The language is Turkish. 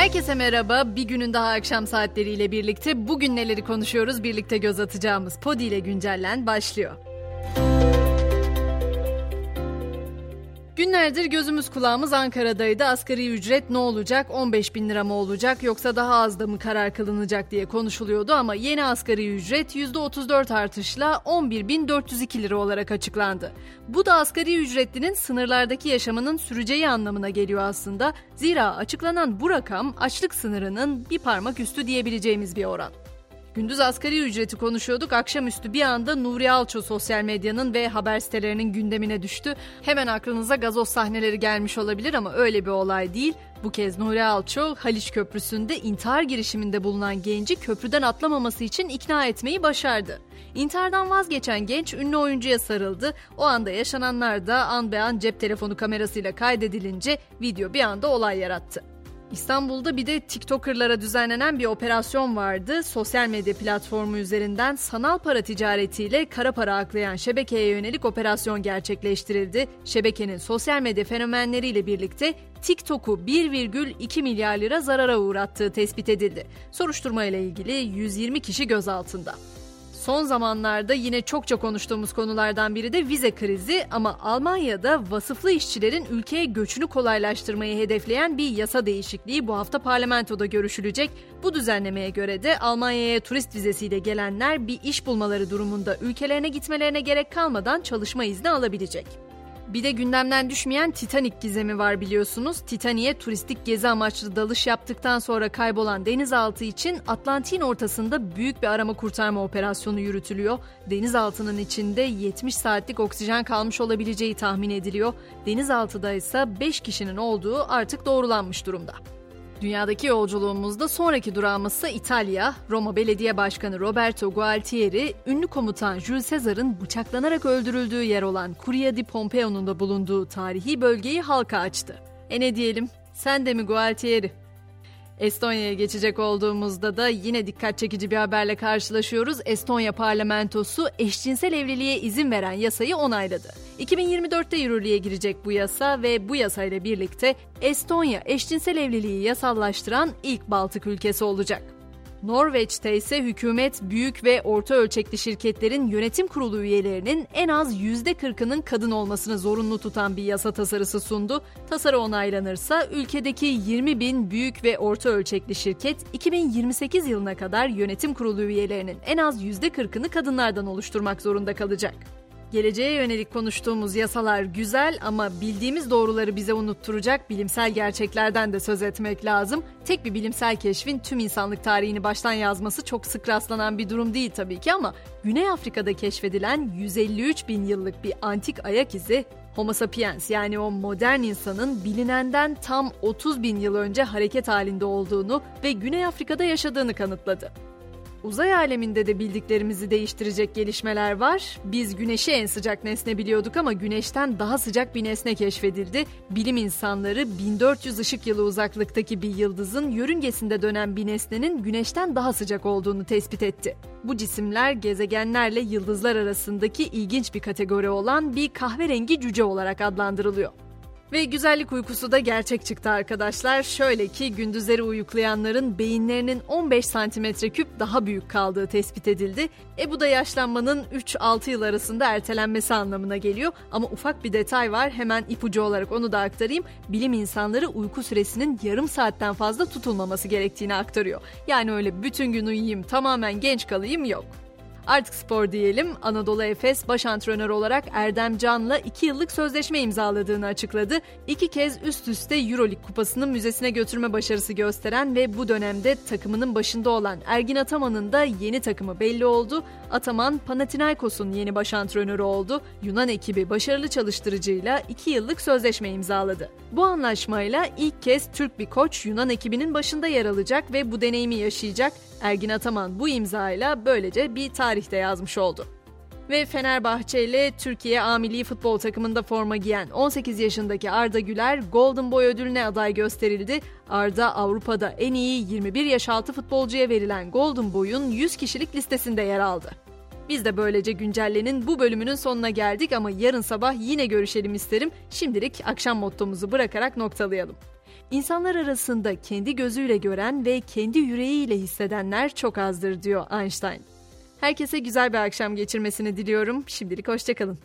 Herkese merhaba. Bir günün daha akşam saatleriyle birlikte bugün neleri konuşuyoruz birlikte göz atacağımız Podi ile güncellen başlıyor. Günlerdir gözümüz kulağımız Ankara'daydı. Asgari ücret ne olacak? 15 bin lira mı olacak yoksa daha az da mı karar kılınacak diye konuşuluyordu ama yeni asgari ücret %34 artışla 11.402 lira olarak açıklandı. Bu da asgari ücretlinin sınırlardaki yaşamının süreceği anlamına geliyor aslında. Zira açıklanan bu rakam açlık sınırının bir parmak üstü diyebileceğimiz bir oran. Gündüz asgari ücreti konuşuyorduk. Akşamüstü bir anda Nuri Alço sosyal medyanın ve haber sitelerinin gündemine düştü. Hemen aklınıza gazoz sahneleri gelmiş olabilir ama öyle bir olay değil. Bu kez Nuri Alço Haliç Köprüsü'nde intihar girişiminde bulunan genci köprüden atlamaması için ikna etmeyi başardı. İntihardan vazgeçen genç ünlü oyuncuya sarıldı. O anda yaşananlar da an be an cep telefonu kamerasıyla kaydedilince video bir anda olay yarattı. İstanbul'da bir de TikToker'lara düzenlenen bir operasyon vardı. Sosyal medya platformu üzerinden sanal para ticaretiyle kara para aklayan şebekeye yönelik operasyon gerçekleştirildi. Şebekenin sosyal medya fenomenleriyle birlikte TikTok'u 1,2 milyar lira zarara uğrattığı tespit edildi. Soruşturma ile ilgili 120 kişi gözaltında. Son zamanlarda yine çokça konuştuğumuz konulardan biri de vize krizi ama Almanya'da vasıflı işçilerin ülkeye göçünü kolaylaştırmayı hedefleyen bir yasa değişikliği bu hafta parlamentoda görüşülecek. Bu düzenlemeye göre de Almanya'ya turist vizesiyle gelenler bir iş bulmaları durumunda ülkelerine gitmelerine gerek kalmadan çalışma izni alabilecek. Bir de gündemden düşmeyen Titanic gizemi var biliyorsunuz. Titanic'e turistik gezi amaçlı dalış yaptıktan sonra kaybolan denizaltı için Atlantik'in ortasında büyük bir arama kurtarma operasyonu yürütülüyor. Denizaltının içinde 70 saatlik oksijen kalmış olabileceği tahmin ediliyor. Denizaltıda ise 5 kişinin olduğu artık doğrulanmış durumda. Dünyadaki yolculuğumuzda sonraki durağımız ise İtalya. Roma Belediye Başkanı Roberto Gualtieri, ünlü komutan Jules Caesar'ın bıçaklanarak öldürüldüğü yer olan Curia di Pompeo'nun da bulunduğu tarihi bölgeyi halka açtı. E ne diyelim, sen de mi Gualtieri? Estonya'ya geçecek olduğumuzda da yine dikkat çekici bir haberle karşılaşıyoruz. Estonya parlamentosu eşcinsel evliliğe izin veren yasayı onayladı. 2024'te yürürlüğe girecek bu yasa ve bu yasayla birlikte Estonya eşcinsel evliliği yasallaştıran ilk Baltık ülkesi olacak. Norveç'te ise hükümet büyük ve orta ölçekli şirketlerin yönetim kurulu üyelerinin en az %40'ının kadın olmasını zorunlu tutan bir yasa tasarısı sundu. Tasarı onaylanırsa ülkedeki 20 bin büyük ve orta ölçekli şirket 2028 yılına kadar yönetim kurulu üyelerinin en az %40'ını kadınlardan oluşturmak zorunda kalacak. Geleceğe yönelik konuştuğumuz yasalar güzel ama bildiğimiz doğruları bize unutturacak bilimsel gerçeklerden de söz etmek lazım. Tek bir bilimsel keşfin tüm insanlık tarihini baştan yazması çok sık rastlanan bir durum değil tabii ki ama Güney Afrika'da keşfedilen 153 bin yıllık bir antik ayak izi Homo sapiens yani o modern insanın bilinenden tam 30 bin yıl önce hareket halinde olduğunu ve Güney Afrika'da yaşadığını kanıtladı. Uzay aleminde de bildiklerimizi değiştirecek gelişmeler var. Biz güneşi en sıcak nesne biliyorduk ama güneşten daha sıcak bir nesne keşfedildi. Bilim insanları 1400 ışık yılı uzaklıktaki bir yıldızın yörüngesinde dönen bir nesnenin güneşten daha sıcak olduğunu tespit etti. Bu cisimler gezegenlerle yıldızlar arasındaki ilginç bir kategori olan bir kahverengi cüce olarak adlandırılıyor. Ve güzellik uykusu da gerçek çıktı arkadaşlar. Şöyle ki gündüzleri uyuklayanların beyinlerinin 15 santimetre küp daha büyük kaldığı tespit edildi. E bu da yaşlanmanın 3-6 yıl arasında ertelenmesi anlamına geliyor. Ama ufak bir detay var hemen ipucu olarak onu da aktarayım. Bilim insanları uyku süresinin yarım saatten fazla tutulmaması gerektiğini aktarıyor. Yani öyle bütün gün uyuyayım tamamen genç kalayım yok. Artık spor diyelim. Anadolu Efes baş antrenör olarak Erdem Can'la 2 yıllık sözleşme imzaladığını açıkladı. İki kez üst üste Euroleague kupasının müzesine götürme başarısı gösteren ve bu dönemde takımının başında olan Ergin Ataman'ın da yeni takımı belli oldu. Ataman Panathinaikos'un yeni baş antrenörü oldu. Yunan ekibi başarılı çalıştırıcıyla 2 yıllık sözleşme imzaladı. Bu anlaşmayla ilk kez Türk bir koç Yunan ekibinin başında yer alacak ve bu deneyimi yaşayacak. Ergin Ataman bu imzayla böylece bir tarihte yazmış oldu. Ve Fenerbahçe ile Türkiye A Milli Futbol takımında forma giyen 18 yaşındaki Arda Güler Golden Boy ödülüne aday gösterildi. Arda Avrupa'da en iyi 21 yaş altı futbolcuya verilen Golden Boy'un 100 kişilik listesinde yer aldı. Biz de böylece güncellenin bu bölümünün sonuna geldik ama yarın sabah yine görüşelim isterim. Şimdilik akşam mottomuzu bırakarak noktalayalım. İnsanlar arasında kendi gözüyle gören ve kendi yüreğiyle hissedenler çok azdır diyor Einstein. Herkese güzel bir akşam geçirmesini diliyorum. Şimdilik hoşçakalın.